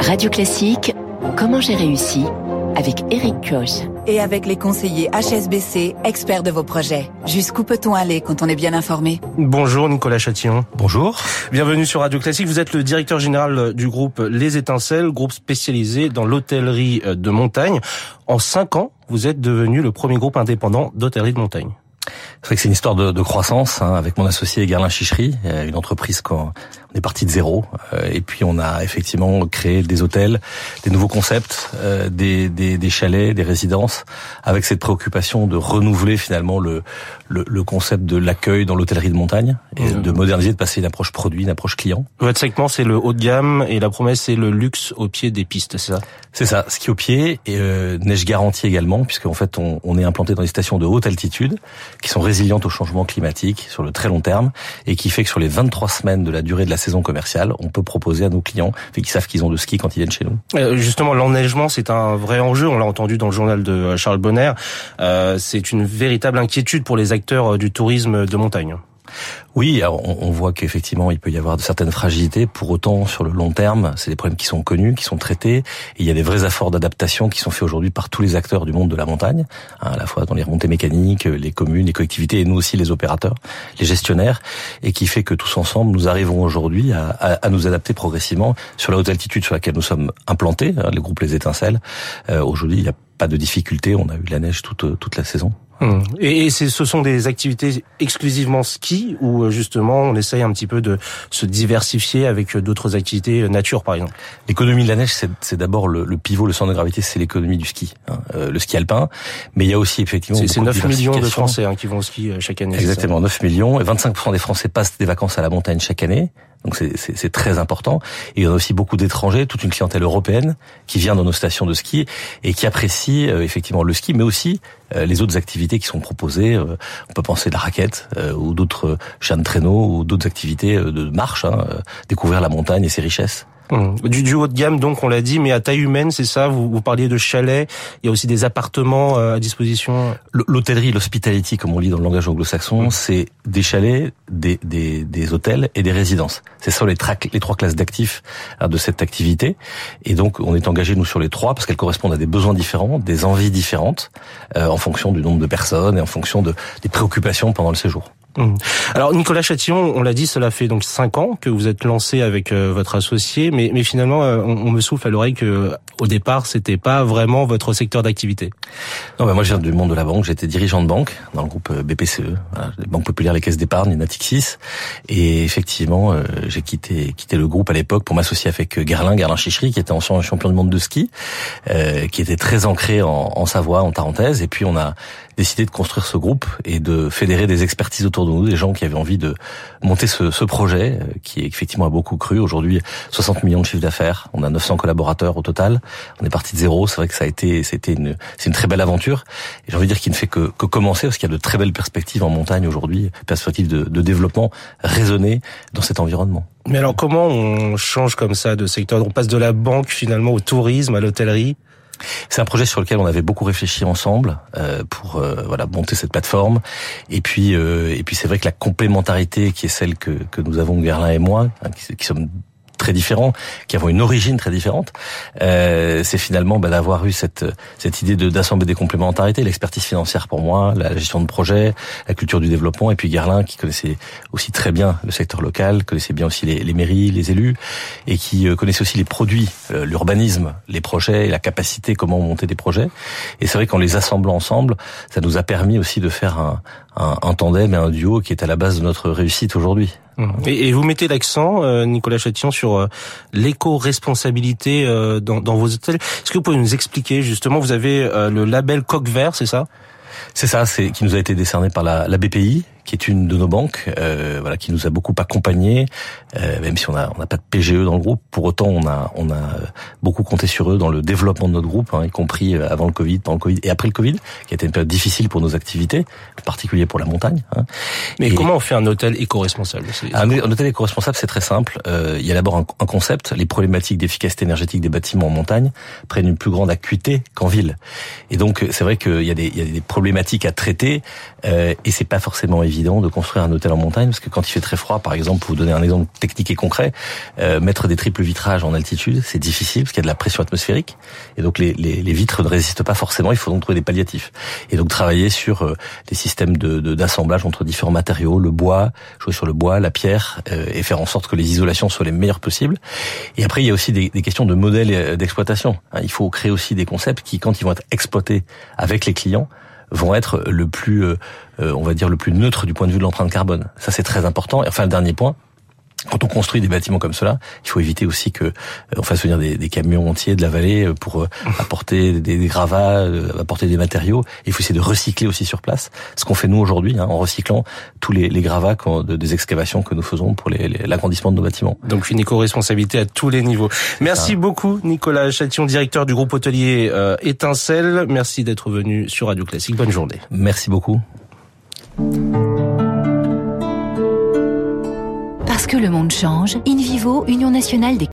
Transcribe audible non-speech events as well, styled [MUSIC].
Radio Classique, comment j'ai réussi avec Eric Koch. Et avec les conseillers HSBC, experts de vos projets. Jusqu'où peut-on aller quand on est bien informé? Bonjour Nicolas Chatillon. Bonjour. Bienvenue sur Radio Classique. Vous êtes le directeur général du groupe Les Étincelles, groupe spécialisé dans l'hôtellerie de montagne. En cinq ans, vous êtes devenu le premier groupe indépendant d'hôtellerie de montagne. C'est vrai que c'est une histoire de, de croissance hein, avec mon associé Gerlin Chichery, une entreprise qu'on on est parti de zéro euh, et puis on a effectivement créé des hôtels, des nouveaux concepts, euh, des, des, des, chalets, des résidences, avec cette préoccupation de renouveler finalement le, le, le concept de l'accueil dans l'hôtellerie de montagne et mmh. de moderniser, de passer une approche produit, une approche client. Votre segment c'est le haut de gamme et la promesse c'est le luxe au pied des pistes, c'est ça? C'est ça, ski au pied et euh, neige garantie également, puisque en fait on, on est implanté dans des stations de haute altitude qui sont résilientes au changement climatique sur le très long terme et qui fait que sur les 23 semaines de la durée de la saison commerciale, on peut proposer à nos clients, qui savent qu'ils ont de ski quand ils viennent chez nous. Euh, justement, l'enneigement, c'est un vrai enjeu. On l'a entendu dans le journal de euh, Charles Bonner. Euh, c'est une véritable inquiétude pour les acteurs du tourisme de montagne. Oui, on, voit qu'effectivement il peut y avoir de certaines fragilités. Pour autant, sur le long terme, c'est des problèmes qui sont connus, qui sont traités. Il y a des vrais efforts d'adaptation qui sont faits aujourd'hui par tous les acteurs du monde de la montagne, hein, à la fois dans les remontées mécaniques, les communes, les collectivités et nous aussi les opérateurs, les gestionnaires, et qui fait que tous ensemble, nous arrivons aujourd'hui à, à, nous adapter progressivement sur la haute altitude sur laquelle nous sommes implantés, hein, le groupe Les Étincelles. Euh, aujourd'hui, il n'y a pas de difficulté. On a eu la neige toute toute la saison. Hum. Et, et ce sont des activités exclusivement ski ou euh, justement on essaye un petit peu de se diversifier avec euh, d'autres activités euh, nature par exemple? L'économie de la neige, c'est d'abord le, le, pivot, le centre de gravité, c'est l'économie du ski, hein, le ski alpin. Mais il y a aussi effectivement... C'est 9 millions de Français hein, qui vont au ski chaque année. Exactement, 9 millions. Et 25% des Français passent des vacances à la montagne chaque année. Donc c'est très important. Et il y a aussi beaucoup d'étrangers, toute une clientèle européenne qui vient dans nos stations de ski et qui apprécie euh, effectivement le ski, mais aussi euh, les autres activités qui sont proposées. Euh, on peut penser à la raquette ou d'autres chiens de traîneau ou d'autres activités de marche, hein, découvrir la montagne et ses richesses. Mmh. Du, du, haut de gamme, donc on l'a dit, mais à taille humaine, c'est ça. Vous, vous, parliez de chalets. Il y a aussi des appartements euh, à disposition. L'hôtellerie, l'hospitality, comme on lit dans le langage anglo-saxon, mmh. c'est des chalets, des, des, des, hôtels et des résidences. C'est ça les, les trois classes d'actifs hein, de cette activité. Et donc on est engagé nous sur les trois parce qu'elles correspondent à des besoins différents, des envies différentes, euh, en fonction du nombre de personnes et en fonction de, des préoccupations pendant le séjour. Mmh. Alors Nicolas Chatillon, on l'a dit, cela fait donc cinq ans que vous êtes lancé avec euh, votre associé, mais, mais finalement, euh, on, me souffle à l'oreille que au départ, c'était pas vraiment votre secteur d'activité. Non, ben moi, je viens du monde de la banque. J'étais dirigeant de banque dans le groupe euh, BPCE, voilà, les banques populaires, les caisses d'épargne, Natixis, et effectivement, j'ai quitté quitté le groupe à l'époque pour m'associer avec Gerlin, Gerlin Chichery, qui était ancien champion du monde de ski, euh, qui était très ancré en, en Savoie, en Tarentaise, et puis on a décidé de construire ce groupe et de fédérer des expertises autour de nous, des gens qui avaient envie de monter ce, projet, euh, qui effectivement a beaucoup cru. Aujourd'hui, 60 millions de chiffres d'affaires, on a 900 collaborateurs au total. On est parti de zéro. C'est vrai que ça a été, c'était une, c'est une très belle aventure. Et j'ai envie de dire qu'il ne fait que, que commencer, parce qu'il y a de très belles perspectives en montagne aujourd'hui, perspectives de, de développement raisonné dans cet environnement. Mais alors, comment on change comme ça de secteur? On passe de la banque finalement au tourisme, à l'hôtellerie c'est un projet sur lequel on avait beaucoup réfléchi ensemble euh, pour euh, voilà monter cette plateforme. Et puis euh, et puis c'est vrai que la complémentarité qui est celle que que nous avons Gerlin et moi, hein, qui, qui sommes très différents, qui avons une origine très différente, euh, c'est finalement bah, d'avoir eu cette cette idée de d'assembler des complémentarités, l'expertise financière pour moi, la gestion de projet, la culture du développement, et puis Gerlin qui connaissait aussi très bien le secteur local, connaissait bien aussi les, les mairies, les élus, et qui euh, connaissait aussi les produits, euh, l'urbanisme, les projets, et la capacité comment monter des projets. Et c'est vrai qu'en les assemblant ensemble, ça nous a permis aussi de faire un, un, un tandem et un duo qui est à la base de notre réussite aujourd'hui. Mmh. Et, vous mettez l'accent, euh, Nicolas Chatillon, sur euh, l'éco-responsabilité euh, dans, dans, vos hôtels. Est-ce que vous pouvez nous expliquer justement, vous avez le label Coq Vert, c'est ça? C'est ça, c'est qui nous a été décerné par la, la BPI, qui est une de nos banques, euh, voilà, qui nous a beaucoup accompagnés, euh, même si on a on n'a pas de PGE dans le groupe. Pour autant, on a on a beaucoup compté sur eux dans le développement de notre groupe, hein, y compris euh, avant le Covid, pendant le Covid et après le Covid, qui a été une période difficile pour nos activités, en particulier pour la montagne. Hein. Mais comment on fait un hôtel éco-responsable un, un, hôtel éco-responsable, c'est très simple. Euh, il y a d'abord un, un, concept. Les problématiques d'efficacité énergétique des bâtiments en montagne prennent une plus grande acuité qu'en ville. Et donc, c'est vrai qu'il y a des il y a des problématiques à traiter, euh, et c'est pas forcément évident évident de construire un hôtel en montagne parce que quand il fait très froid, par exemple, pour vous donner un exemple technique et concret, euh, mettre des triples vitrages en altitude, c'est difficile parce qu'il y a de la pression atmosphérique et donc les, les, vitres ne résistent pas forcément. Il faut donc trouver des palliatifs et donc travailler sur euh, des systèmes de d'assemblage entre différents matériaux, le bois, jouer sur le bois, la pierre euh, et faire en sorte que les isolations soient les meilleures possibles. Et après, il y a aussi des, questions de modèles d'exploitation. Hein, il faut créer aussi des concepts qui, quand ils vont être exploités avec les clients, vont être le plus, euh, euh, on va dire, le plus neutre du point de vue de l'empreinte carbone. Ça, c'est très important. Et enfin, le dernier point, construit des bâtiments comme cela, il faut éviter aussi que euh, on fasse venir des, des camions entiers de la vallée euh, pour euh, [LAUGHS] apporter des, des, gravats, apporter des matériaux. il faut essayer de recycler aussi sur place. Ce qu'on fait nous aujourd'hui, hein, en recyclant tous les, les gravats des excavations que nous faisons pour l'agrandissement de nos bâtiments. Donc une éco-responsabilité à tous les niveaux. Merci beaucoup Nicolas Châtillon, directeur du groupe hôtelier Étincelle. Merci d'être venu sur Radio Classique. Bonne journée. Merci beaucoup. Que le monde change, InVivo, Union nationale des